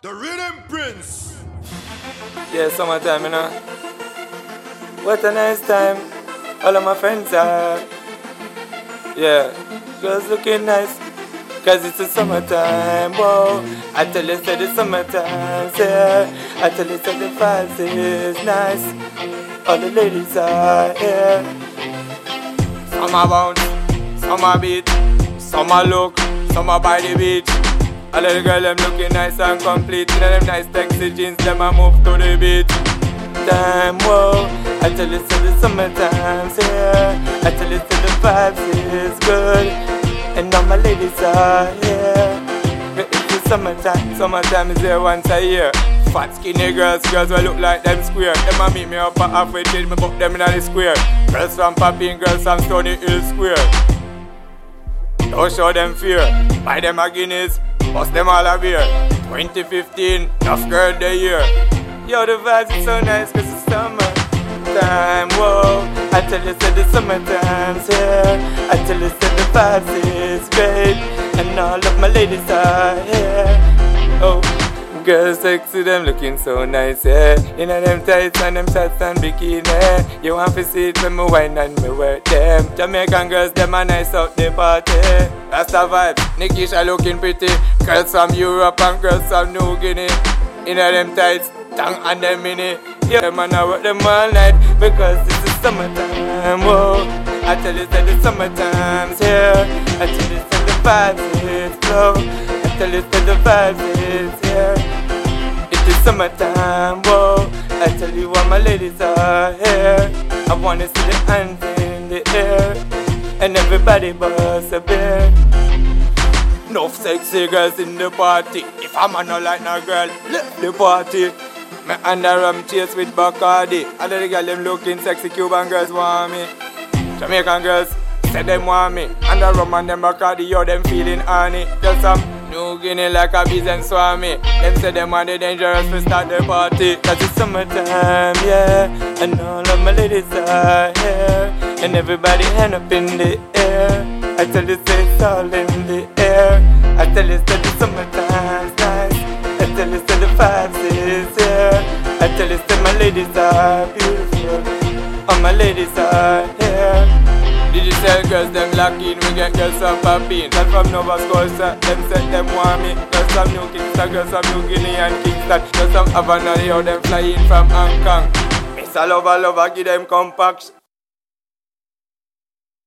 The Rhythm Prince. Yeah, summertime, you know. What a nice time. All of my friends are. Yeah, girls looking nice. Cause it's the summertime, whoa. I tell you, say the summertime, yeah. I tell you, say the vibes is nice. All the ladies are here. Summer bounce, summer beat, summer look, summer by the beach. All of the girls them looking nice and complete. You them nice sexy jeans, them a move to the beat. Time, whoa. I tell you, so the summertime's here. I tell you, so the vibes is good. And all my ladies are here. It's the summertime, summertime is here once a year. Fat skinny girls, girls will look like them square. Them a meet me up at halfway, change me book them in the square. Girls from and girls from Stony Hill Square. Don't show them fear. Buy them a Guinness, bust them all a beer. 2015, enough girl the year. Yo, the vibes is so nice cause it's summer time, whoa. I tell you, say the summertime's here. I tell you, say the vibes is great. And all of my ladies are here. Oh. Girls sexy, them looking so nice, yeah. In them tights and them shorts and bikini. You want to see it when me wine and me work them. Jamaican girls, them are nice out the party. That's the vibe. Nikisha looking pretty. Girls from Europe and girls from New Guinea. In them tights, tongue and them mini. Yeah, them and I work them all night because this is summertime. Whoa, I tell you that the summertime's here. I tell you that the vibes is flow. I tell you that the vibes is here. It is summertime. Whoa, I tell you all my ladies are here. I wanna see the hands in the air and everybody bust a beer. Enough sexy girls in the party. If I'm a no like no girl, left the party. Me under rum chase with Bacardi. All the girls them looking sexy, Cuban girls want me. Jamaican girls say them want me. Under rum and them Bacardi, yo them feeling honey. Just some New Guinea like a bees and swami. Them say them want the dangerous to start the party. Cause it's summertime, yeah. And all of my ladies are here. And everybody hand up in the air. I tell you, say it's all in the air. I tell you, say the summertime's nice. I tell you, say the vibes is here. I tell you, say my ladies are beautiful. All my ladies are Digital girls, them locking, we get girls from Papine Girls from Nova Scotia, them set them want me. Girls from New Kingston, girls from New Guinea and Kingston. Girls from Havana, yo, them flying from Hong Kong. Miss a lover, lover, give them compact